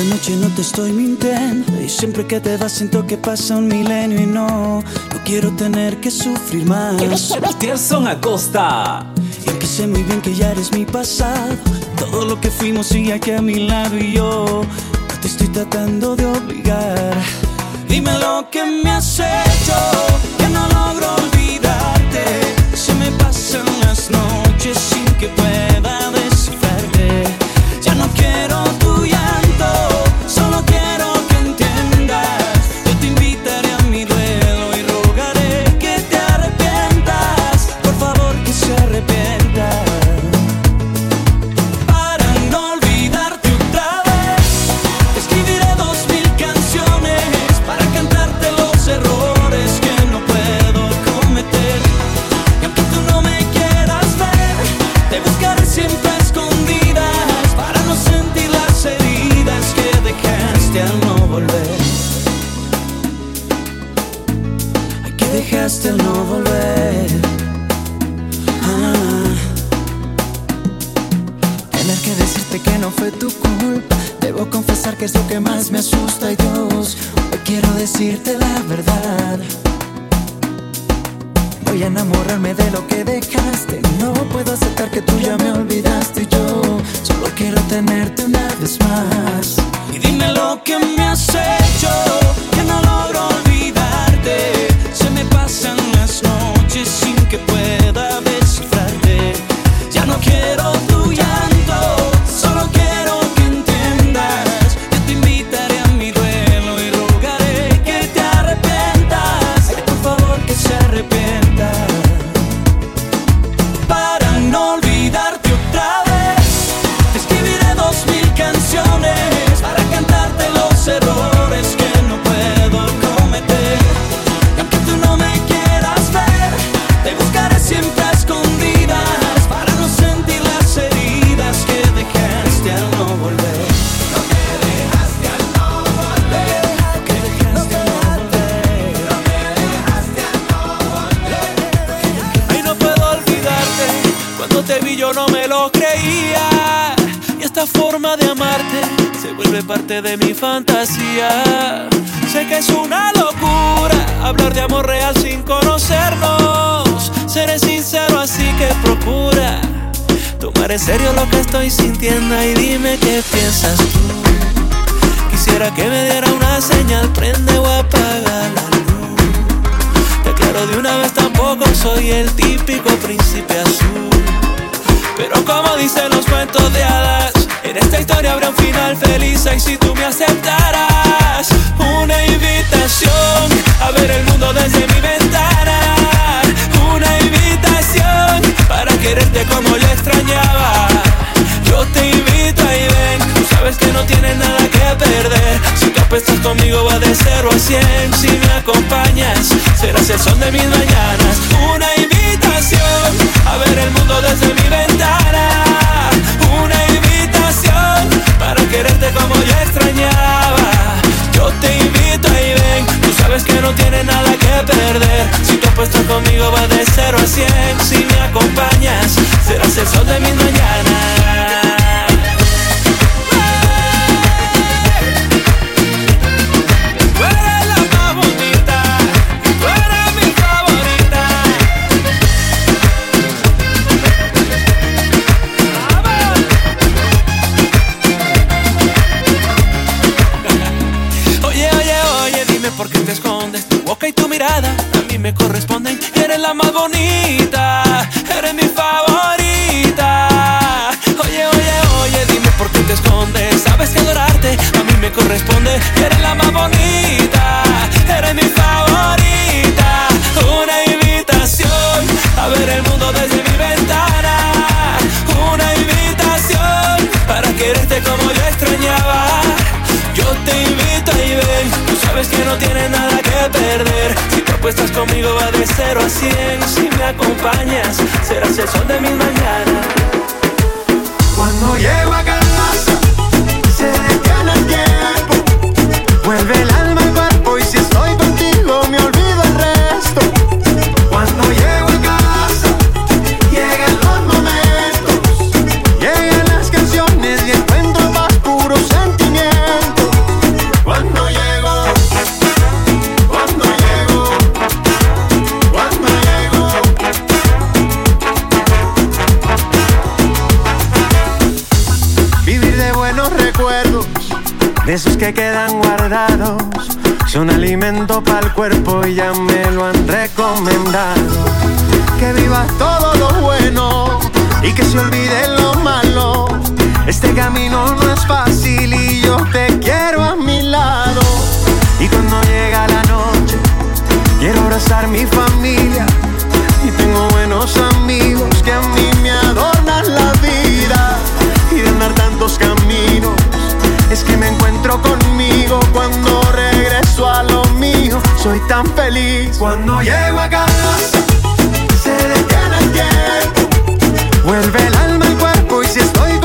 Esta noche no te estoy mintiendo y siempre que te vas siento que pasa un milenio y no, no quiero tener que sufrir más. Tierson Acosta. Y aunque sé muy bien que ya eres mi pasado, todo lo que fuimos sigue aquí a mi lado y yo no te estoy tratando de obligar. Dime lo que me has hecho, que me has en serio lo que estoy sintiendo y dime qué piensas tú. Quisiera que me diera una señal, prende o apaga la luz. Te aclaro de una vez, tampoco soy el típico príncipe azul. Pero como dicen los cuentos de hadas, en esta historia habrá un final feliz. Y si tú me aceptaras, una invitación a ver el mundo desde mi ventana. Una invitación para quererte como yo extrañaba. Yo te invito y ven, tú sabes que no tienes nada que perder. Si tú apuestas conmigo va de 0 a 100. Si me acompañas, serás el sol de mis mañanas. Una invitación a ver el mundo desde mi ventana. Una invitación para quererte como yo extrañaba. Yo te invito y ven, tú sabes que no tienes nada que perder. Apuestas conmigo va de 0 a 100. Si me acompañas, serás el sol de mis mañanas. La más bonita, eres mi favorita. Oye, oye, oye, dime por qué te escondes. Sabes que adorarte a mí me corresponde. Eres la más Apuestas conmigo va de 0 a 100. Si me acompañas, serás el sol de mis mañanas. Cuando llego a casa, que quedan guardados son alimento para el cuerpo y ya me lo han recomendado. Que vivas todo lo bueno y que se olvide lo malo. Este camino no es fácil y yo te quiero a mi lado. Y cuando llega la noche, quiero abrazar mi familia y tengo buenos amigos que a mí me adoran. Que me encuentro conmigo cuando regreso a lo mío. Soy tan feliz cuando llego a casa. Se detiene el tiempo. Vuelve el alma al cuerpo y si estoy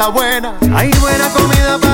está buena. Hay buena comida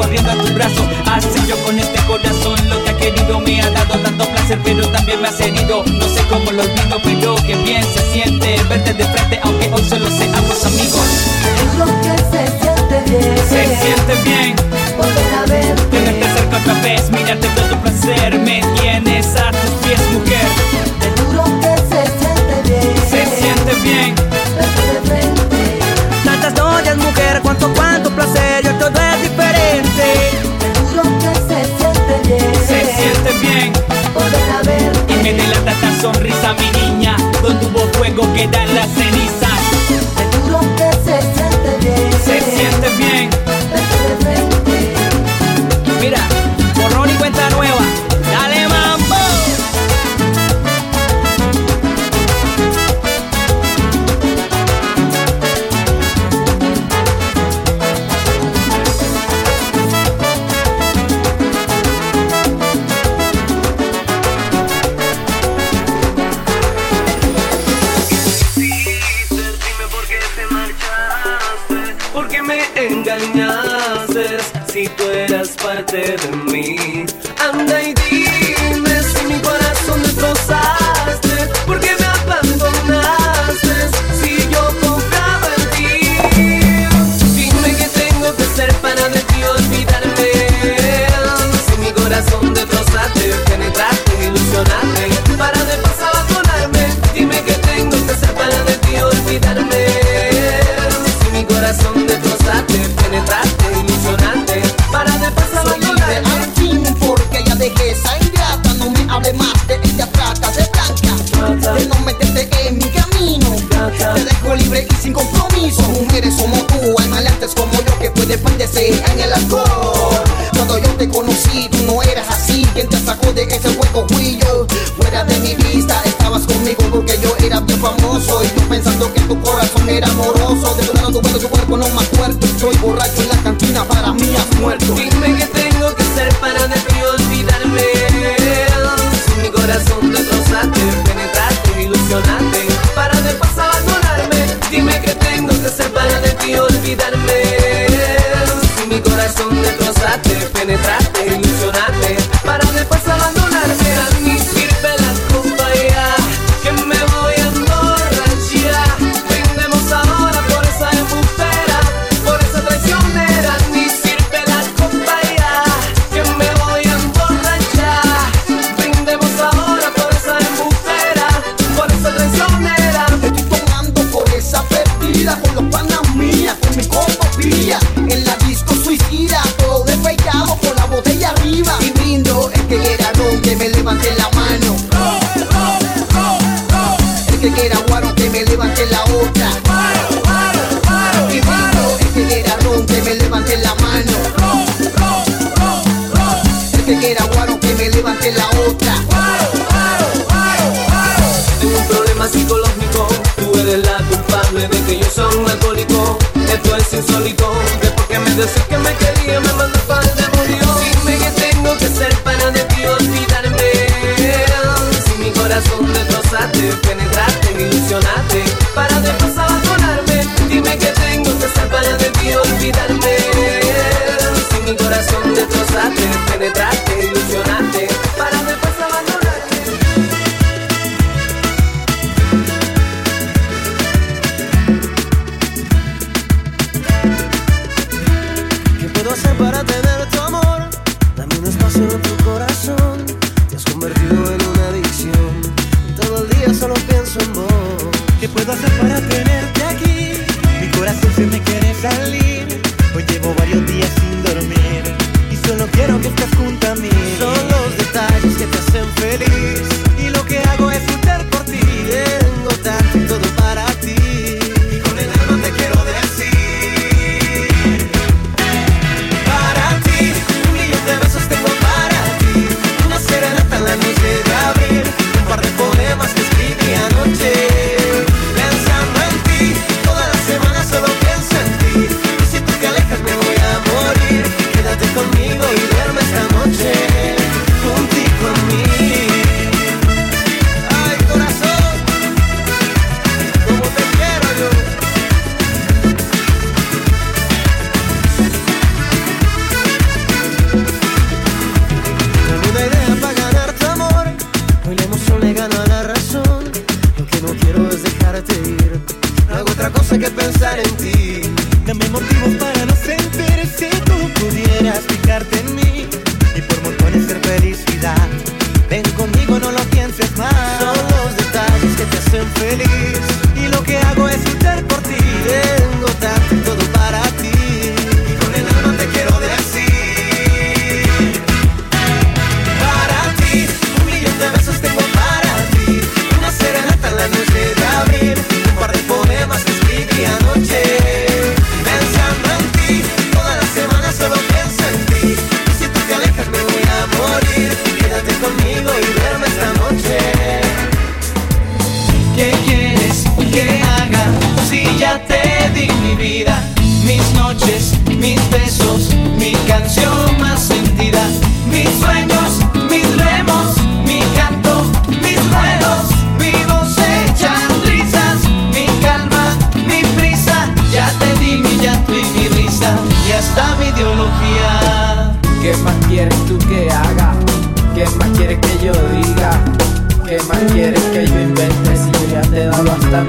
sigo abriendo a tus brazos. Hace yo con este corazón lo que ha querido. Me ha dado tanto placer, pero también me ha herido. No sé cómo lo olvido, pero que bien se siente verte de frente, aunque hoy solo seamos amigos. Es lo que se siente bien. Se siente bien. Volver a verte. Tenerte cerca otra vez, mirarte todo placer. Me tienes a tus pies, mujer. Es duro que se siente bien. Se siente bien. sonrisa, mi niña, donde hubo fuego quedan las cenizas. Que se siente bien. Se siente bien. Mira. esto es insólito. Después que me decís que me quería, me mandó para el demonio. Dime que tengo que ser para de ti olvidarme. Si mi corazón destrozaste, penetraste, me ilusionaste, para después abandonarme. Dime que tengo que ser para de ti olvidarme. Si mi corazón destrozaste, penetraste.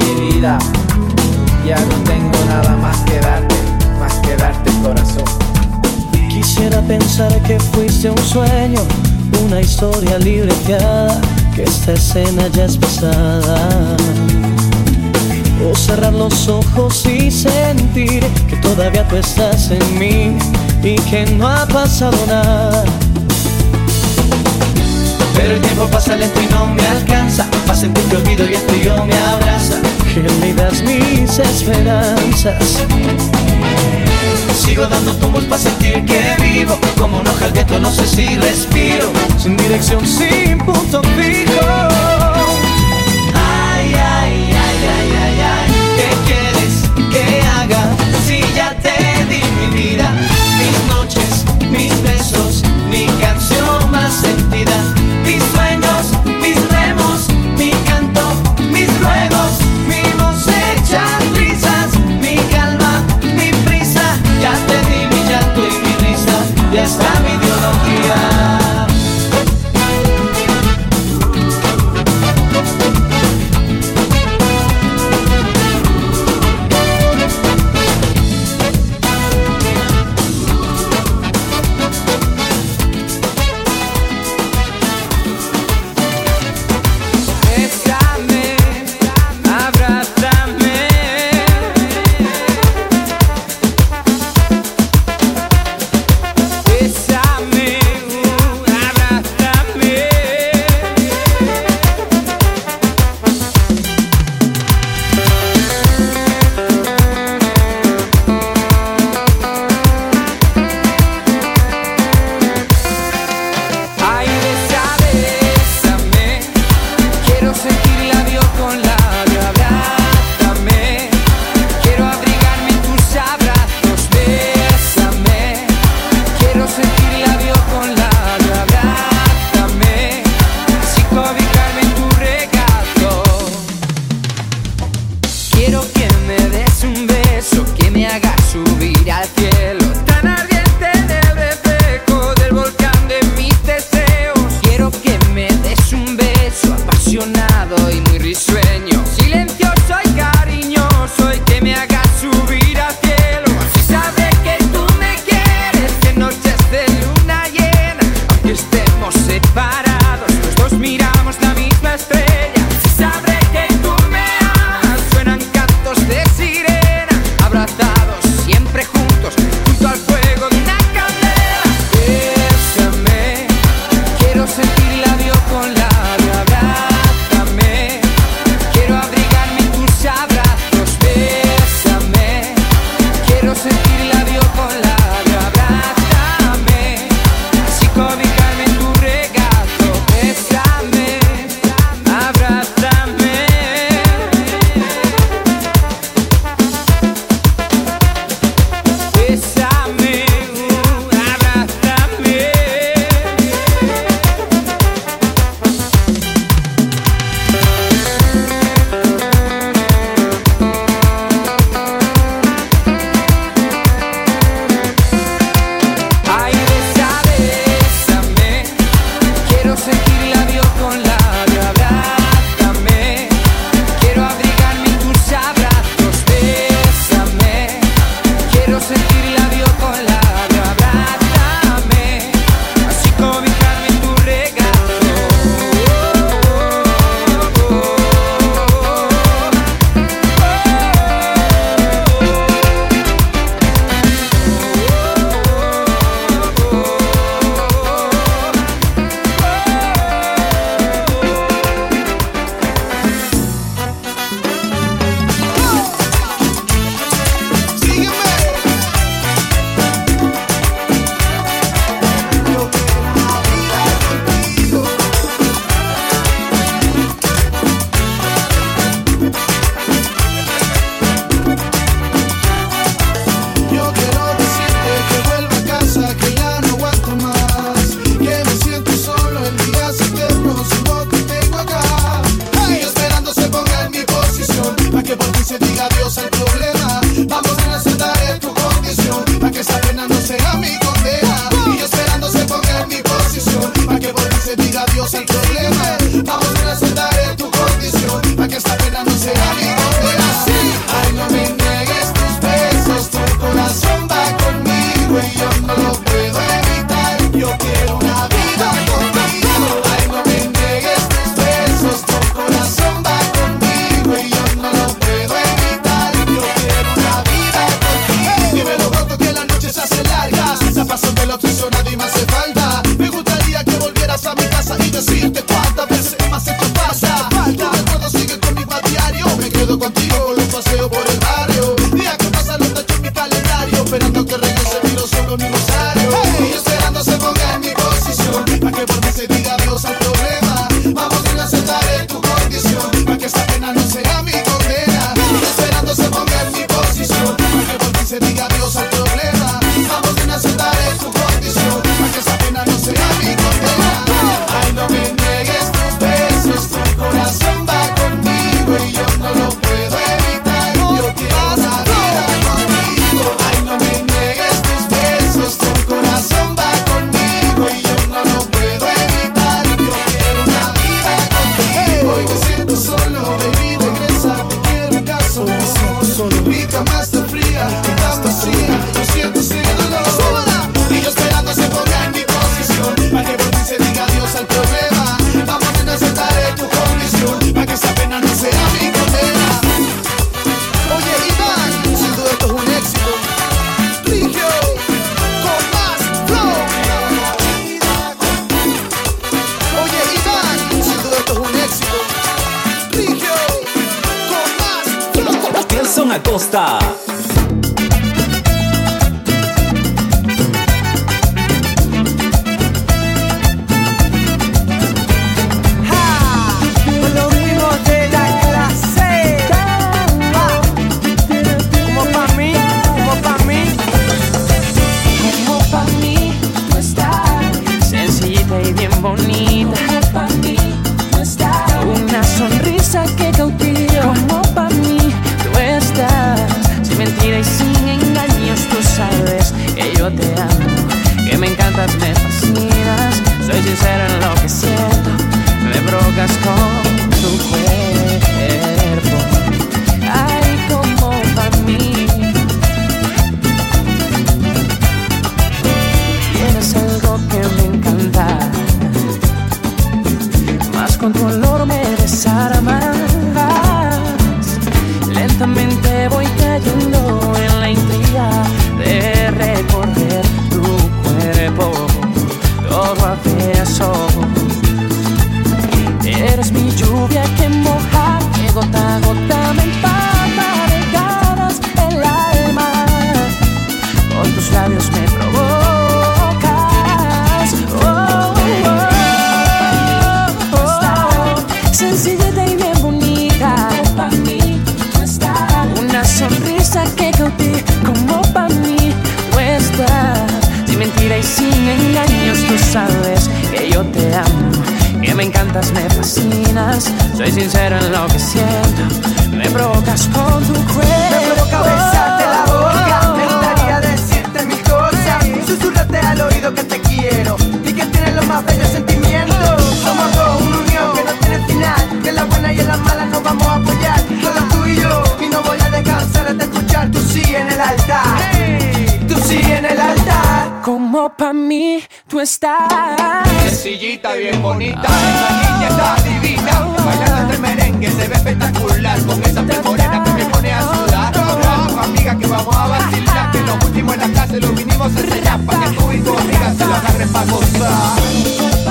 mi vida. Ya no tengo nada más que darte, más que darte corazón. Quisiera pensar que fuiste un sueño, una historia libreteada, que esta escena ya es pasada. O cerrar los ojos y sentir que todavía tú estás en mí y que no ha pasado nada. Pero el tiempo pasa lento y no me alcanza. Para sentir que olvido y esto yo me abraza. Que gélidas mis esperanzas. Sigo dando tumbos para sentir que vivo, como un hoja al viento no sé si respiro, sin dirección, sin punto fijo. Ay, ay, ay, ay, ay, ay, ¿qué quieres que haga si ya te di mi vida? Mis noches, mis besos, mi canción más sentida una costa. Que me encantas, me fascinas Soy sincero en lo que siento Me provocas con encantas, me fascinas. Soy sincero en lo que siento. Me provocas con tu cuerpo. Me provoca besarte la boca. Me gustaría decirte mil cosas. Susurrarte al oído que te quiero. Y que tienes los más bellos sentimientos. Somos dos, una unión que no tiene final. Que en la buena y en la mala nos vamos a apoyar. Solo tú y yo. Y no voy a descansar de escuchar. Tú sí en el altar. Como pa' mí tú estás. Sencillita, bien bonita, esa niña está divina. Bailando el merengue se ve espectacular. Con esa piel morena que me pone a sudar. Amiga, que vamos a vacilar. Que lo último en la clase lo vinimos a enseñar. Pa' que tú y tu amiga se lo agarren pa' gozar.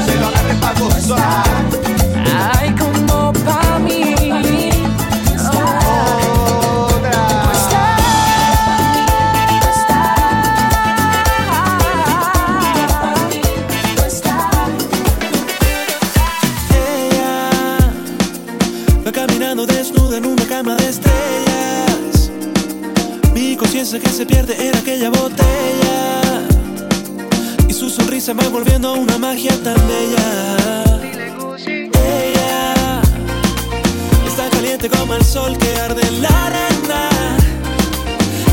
Se lo agarren pa' gozar. Que se pierde en aquella botella. Y su sonrisa va volviendo una magia tan bella. Ella está caliente como el sol que arde en la arena.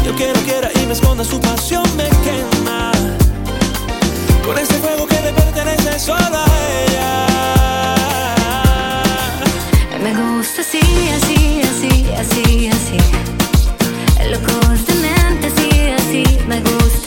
Yo quiero, quiera y me esconda su pasión, me quema. Con ese fuego que le pertenece solo a ella. Me gusta así, así, así, así, así. Mente, así, así. Me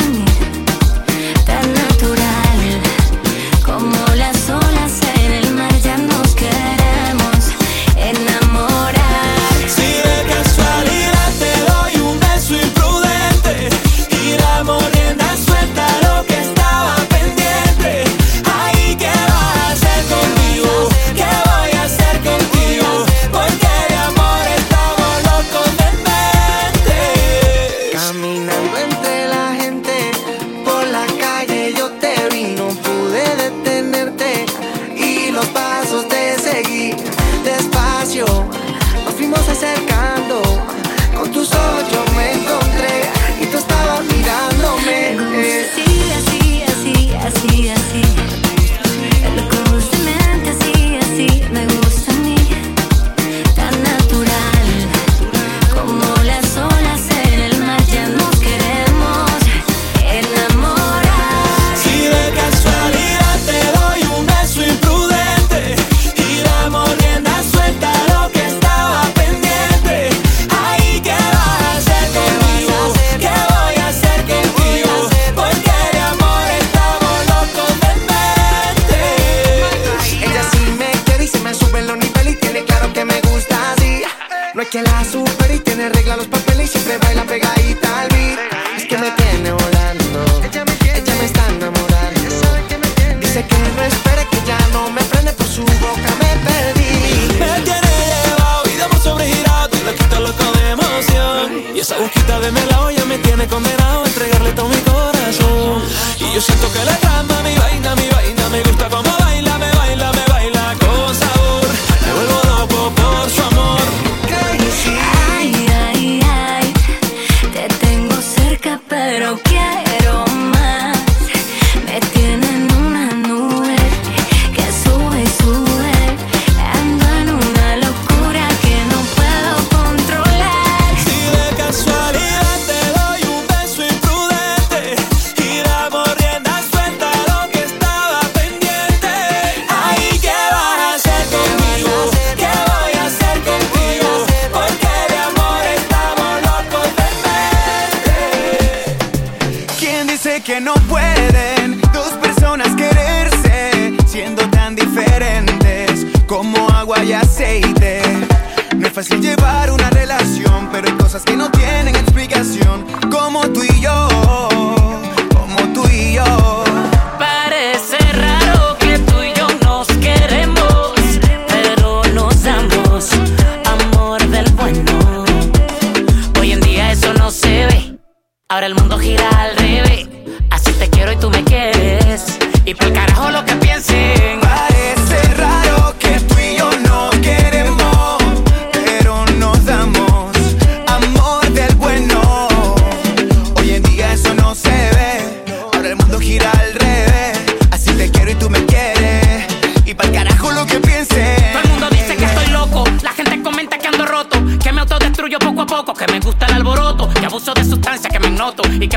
Y esa boquita de melao ya me tiene condenado a entregarle todo mi corazón. Y yo siento que la trama, mi vaina, mi vaina, me gusta como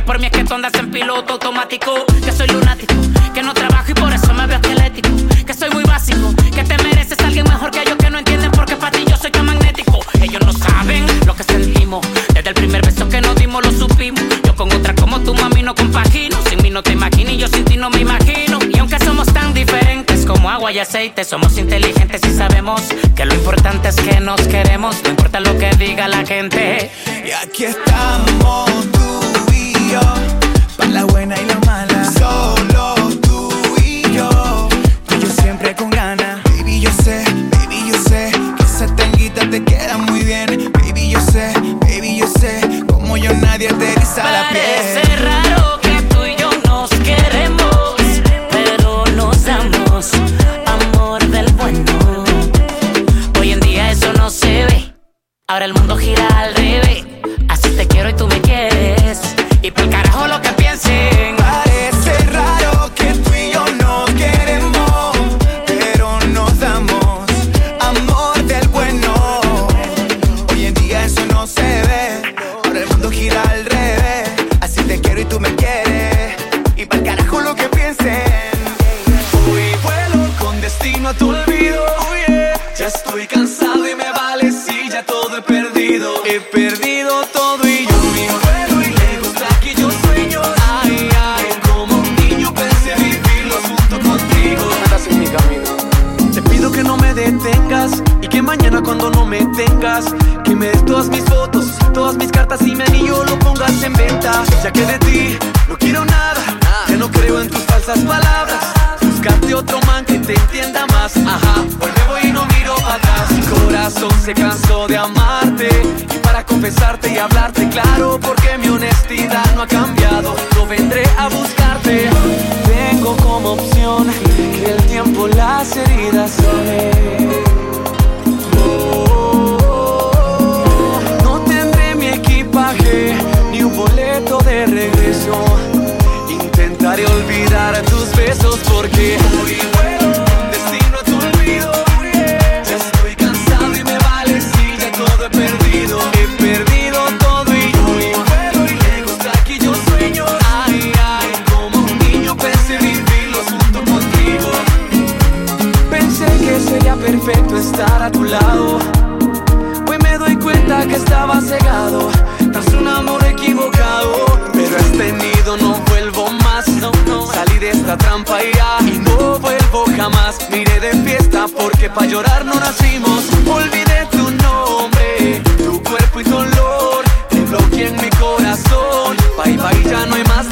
por mí es que tú andas en piloto automático, que soy lunático, que no trabajo y por eso me veo esquelético, que soy muy básico, que te mereces alguien mejor que yo, que no entienden por qué para ti yo soy tan magnético. Ellos no saben lo que sentimos, desde el primer beso que nos dimos lo supimos. Yo con otra como tu mami no compagino, sin mí no te imaginas y yo sin ti no me imagino. Y aunque somos tan diferentes como agua y aceite, somos inteligentes y sabemos que lo importante es que nos queremos, no importa lo que diga la gente. Y aquí estamos cuando no me tengas, que me des todas mis fotos, todas mis cartas y mi anillo lo pongas en venta. Ya que de ti no quiero nada, ya no creo en tus falsas palabras. Buscarte otro man que te entienda más. Ajá, hoy me voy y no miro atrás. Mi corazón se cansó de amarte y para confesarte y hablarte claro, porque mi honestidad no ha cambiado. No vendré a buscarte. Tengo como opción que el tiempo las heridas sane. No tendré mi equipaje ni un boleto de regreso. Intentaré olvidar tus besos porque hoy vuelo estar a tu lado. Hoy me doy cuenta que estaba cegado tras un amor equivocado. Pero este nido no vuelvo más. No, no. Salí de esta trampa y ya y no vuelvo jamás. Miré de fiesta porque pa' llorar no nacimos. Olvidé tu nombre, tu cuerpo y tu olor. Te bloqueé en mi corazón. Bye bye, ya no hay más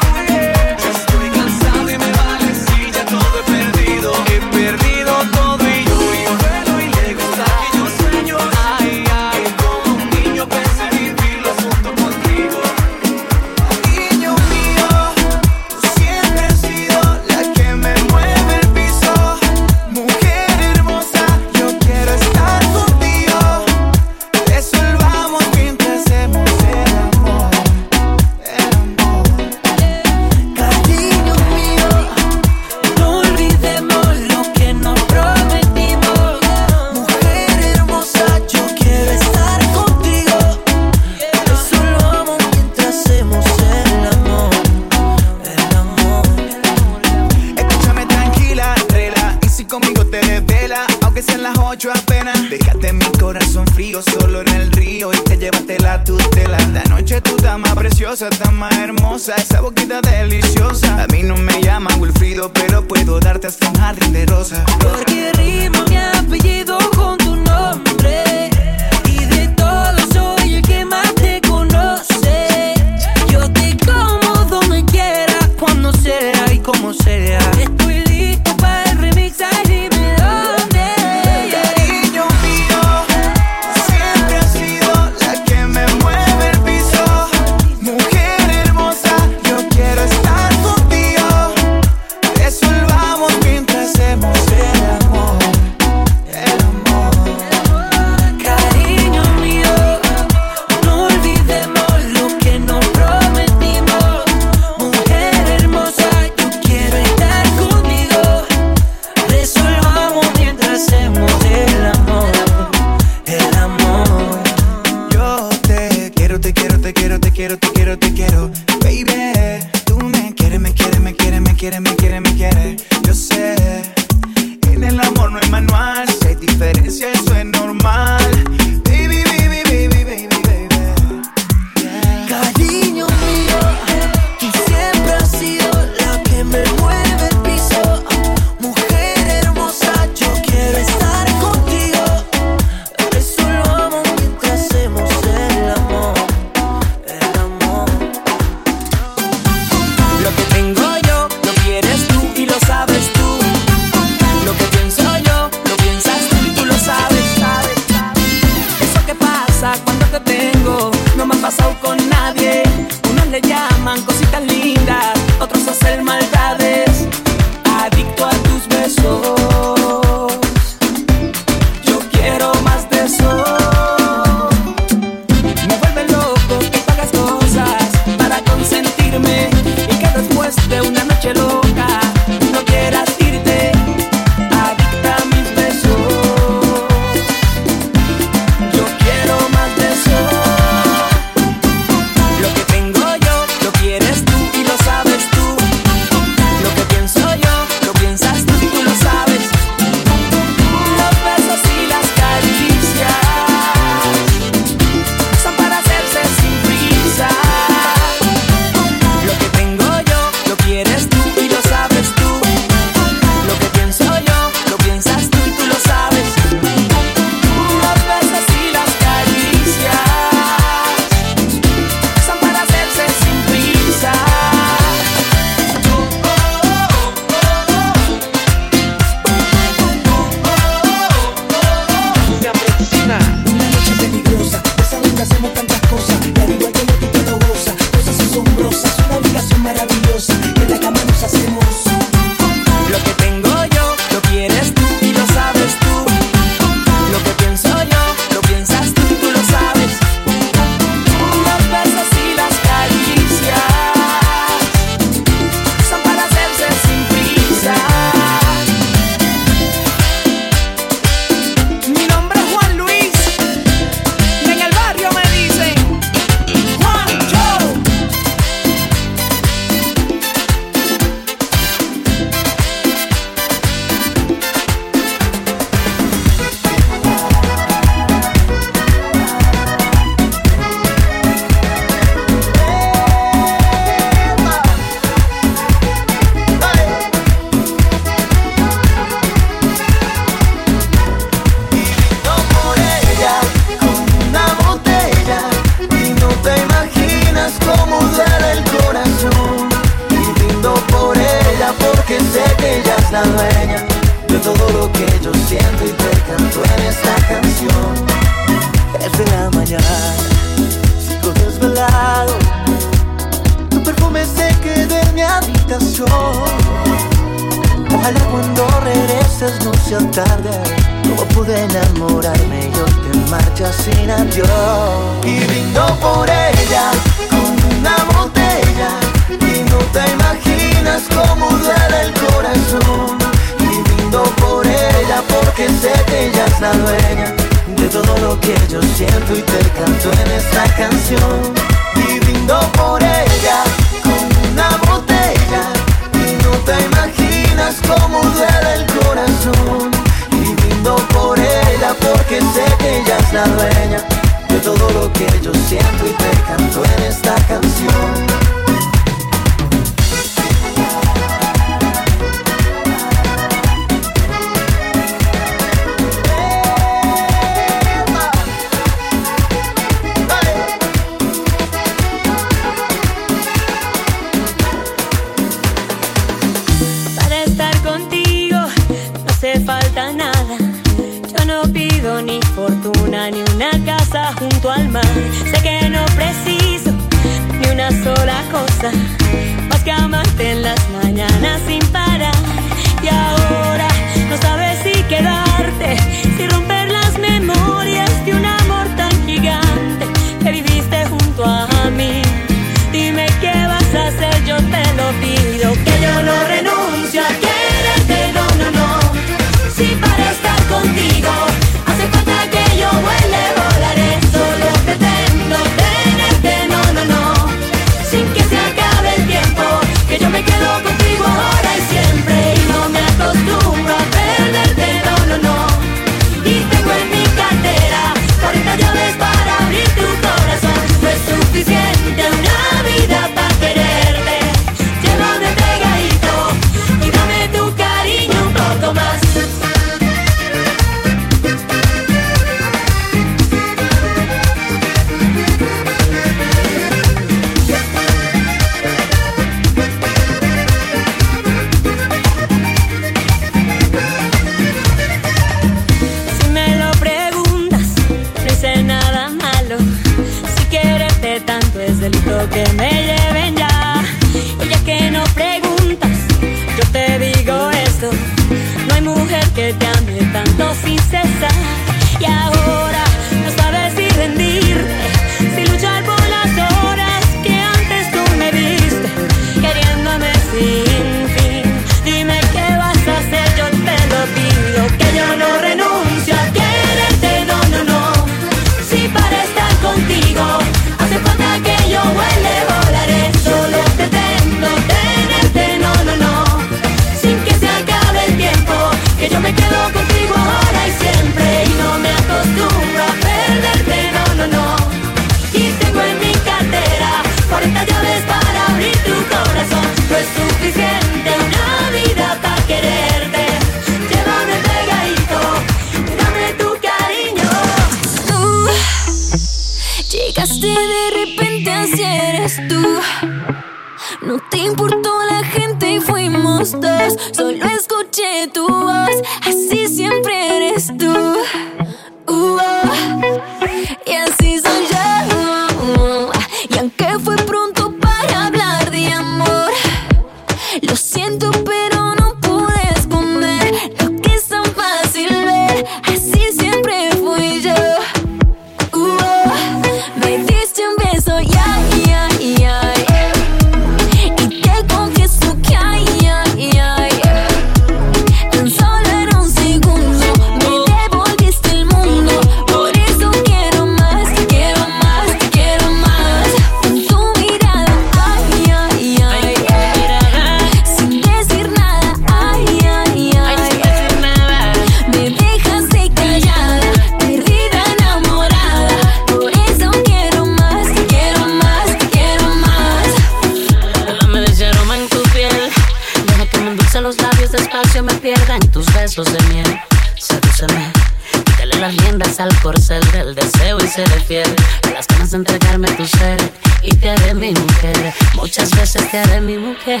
Muchas veces te haré mi mujer.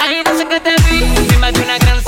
Hay veces que te vi, me una gran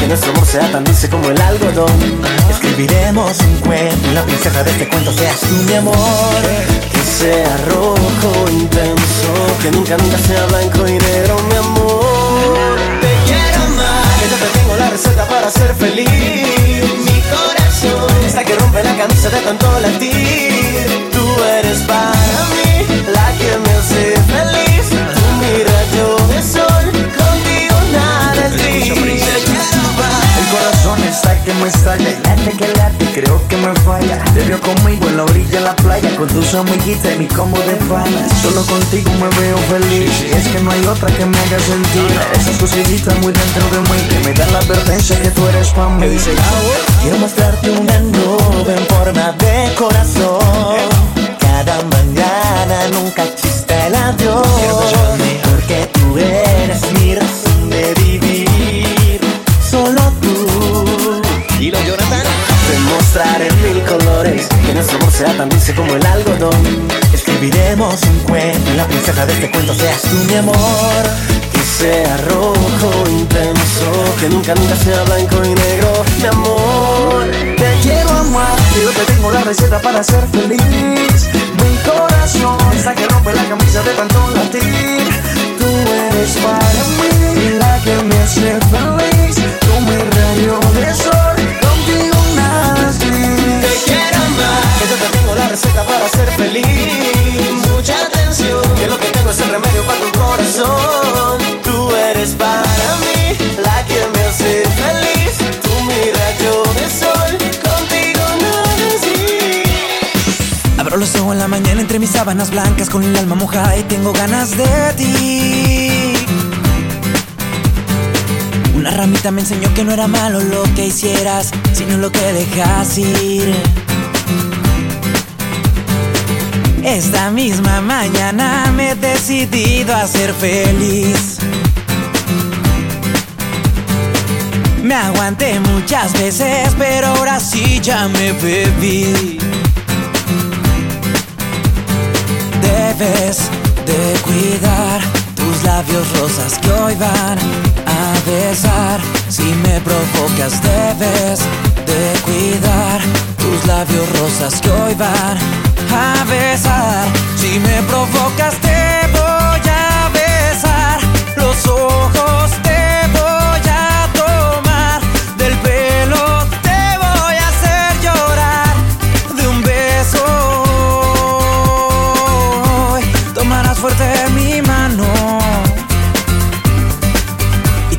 Que nuestro amor sea tan dulce como el algodón. Escribiremos un cuento la princesa de este cuento seas tú mi amor. Que sea rojo intenso, que nunca nunca sea blanco y negro mi amor. Te quiero amar, que yo te tengo la receta para ser feliz. Mi corazón está que rompe la camisa de tanto latir. Tú eres para mí la que me hace que me estalla y late que late, creo que me falla. Te veo conmigo en la orilla de la playa, con tus amiguitas y mi combo de panas. Solo contigo me veo feliz, y es que no hay otra que me haga sentir. Esas cositas muy dentro de mí, que me dan la advertencia que tú eres pa' mí. Quiero mostrarte una nube en forma de corazón. Cada mañana nunca existe el adiós. Porque tú eres mi razón Te mostraré mil colores. Que nuestro amor sea tan dulce como el algodón. Escribiremos un cuento y la princesa de este cuento seas tú mi amor. Que sea rojo intenso, que nunca nunca sea blanco y negro, mi amor. Te quiero amar, yo te tengo la receta para ser feliz. Mi corazón está que rompe la camisa de tanto latir. Tú eres para mí la que me hace feliz. Tú mi rayo de sol, Te quiero amar, que yo te tengo la receta para ser feliz. Mucha atención, que lo que tengo es el remedio para tu corazón. Tú eres para mí la que me hace feliz. Tú mi rayo de sol, contigo gris. Abro los ojos en la mañana entre mis sábanas blancas con el alma mojada y tengo ganas de ti. Una ramita me enseñó que no era malo lo que hicieras, sino lo que dejas ir. Esta misma mañana me he decidido a ser feliz. Me aguanté muchas veces, pero ahora sí ya me bebí. Debes de cuidar tus labios rosas que hoy van a besar. Si me provocas, debes de cuidar tus labios rosas que hoy van a besar. Si me provocas, te voy a besar. Los ojos te voy a tomar. Del pelo te voy a hacer llorar. De un beso tomarás fuerte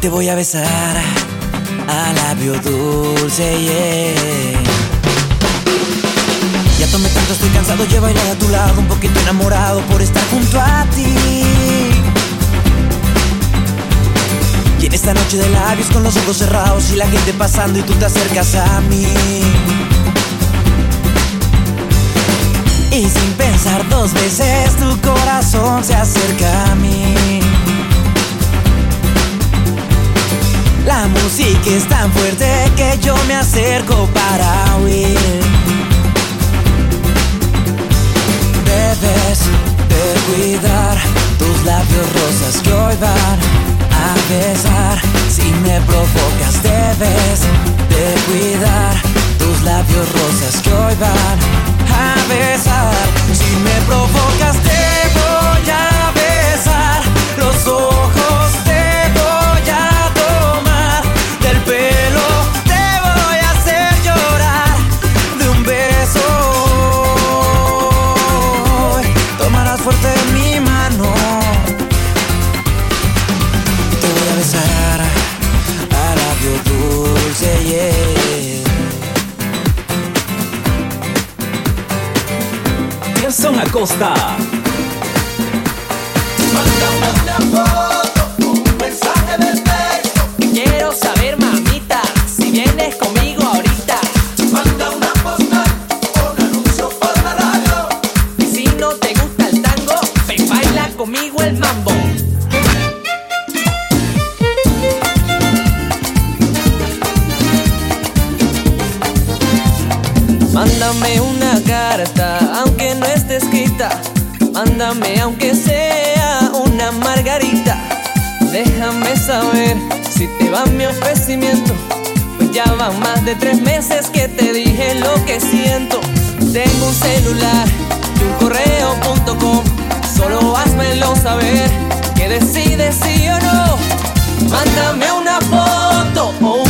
te voy a besar a labio dulce, yeah. Ya tomé tanto, estoy cansado, yo bailar a tu lado, un poquito enamorado por estar junto a ti. Y en esta noche de labios con los ojos cerrados y la gente pasando y tú te acercas a mí. Y sin pensar dos veces tu corazón se acerca a mí. La música es tan fuerte que yo me acerco para huir. Debes de cuidar tus labios rosas que hoy van a besar. Si me provocas, debes de cuidar tus labios rosas que hoy van a besar. Si me provocas, te Nelson Acosta. Quiero mi ofrecimiento. Pues ya van más de tres meses que te dije lo que siento. Tengo un celular y un correo.com. Solo házmelo saber que decides sí o no. Mándame una foto o un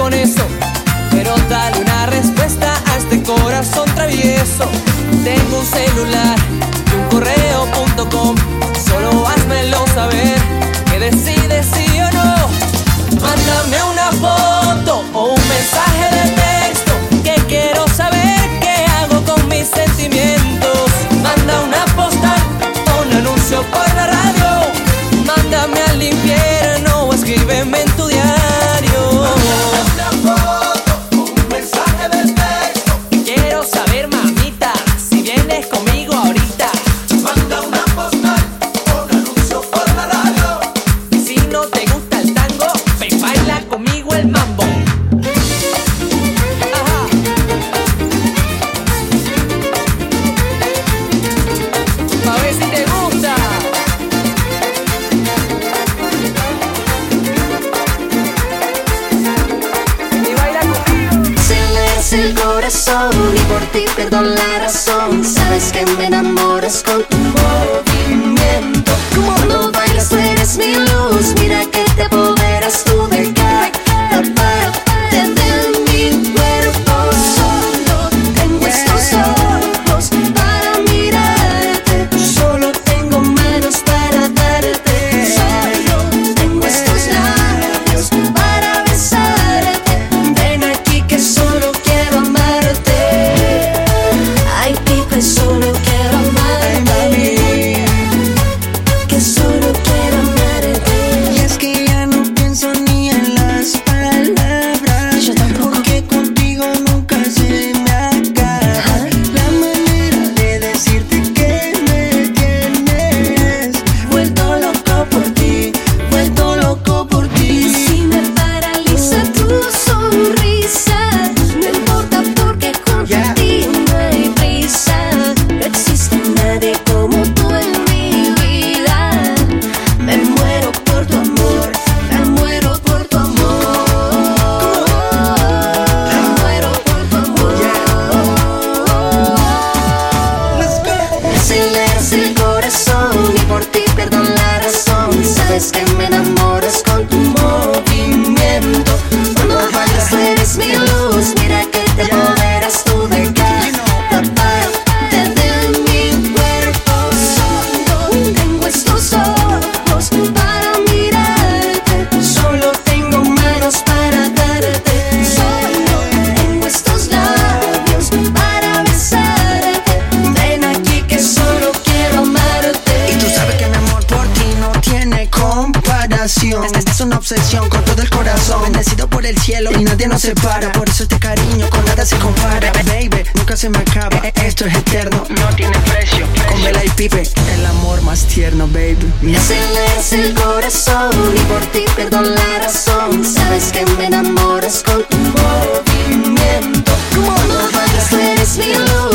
con eso, pero dale una respuesta a este corazón travieso. Tengo un celular y un correo.com, solo házmelo saber que decides sí o no. Mándame una foto o un mensaje de texto que quiero saber qué hago con mis sentimientos. Manda una postal o un anuncio por la radio. Mándame al infierno o escríbeme perdón la razón. Sabes que me enamoras con tu voz. separa Por eso este cariño con nada se compara. Baby, nunca se me acaba Esto es eterno, no tiene precio Con Bella y Pipe, el amor más tierno, baby. Me aceleras el corazón Y por ti pierdo la razón. Sabes que me enamoras con tu movimiento. Eres mi luz.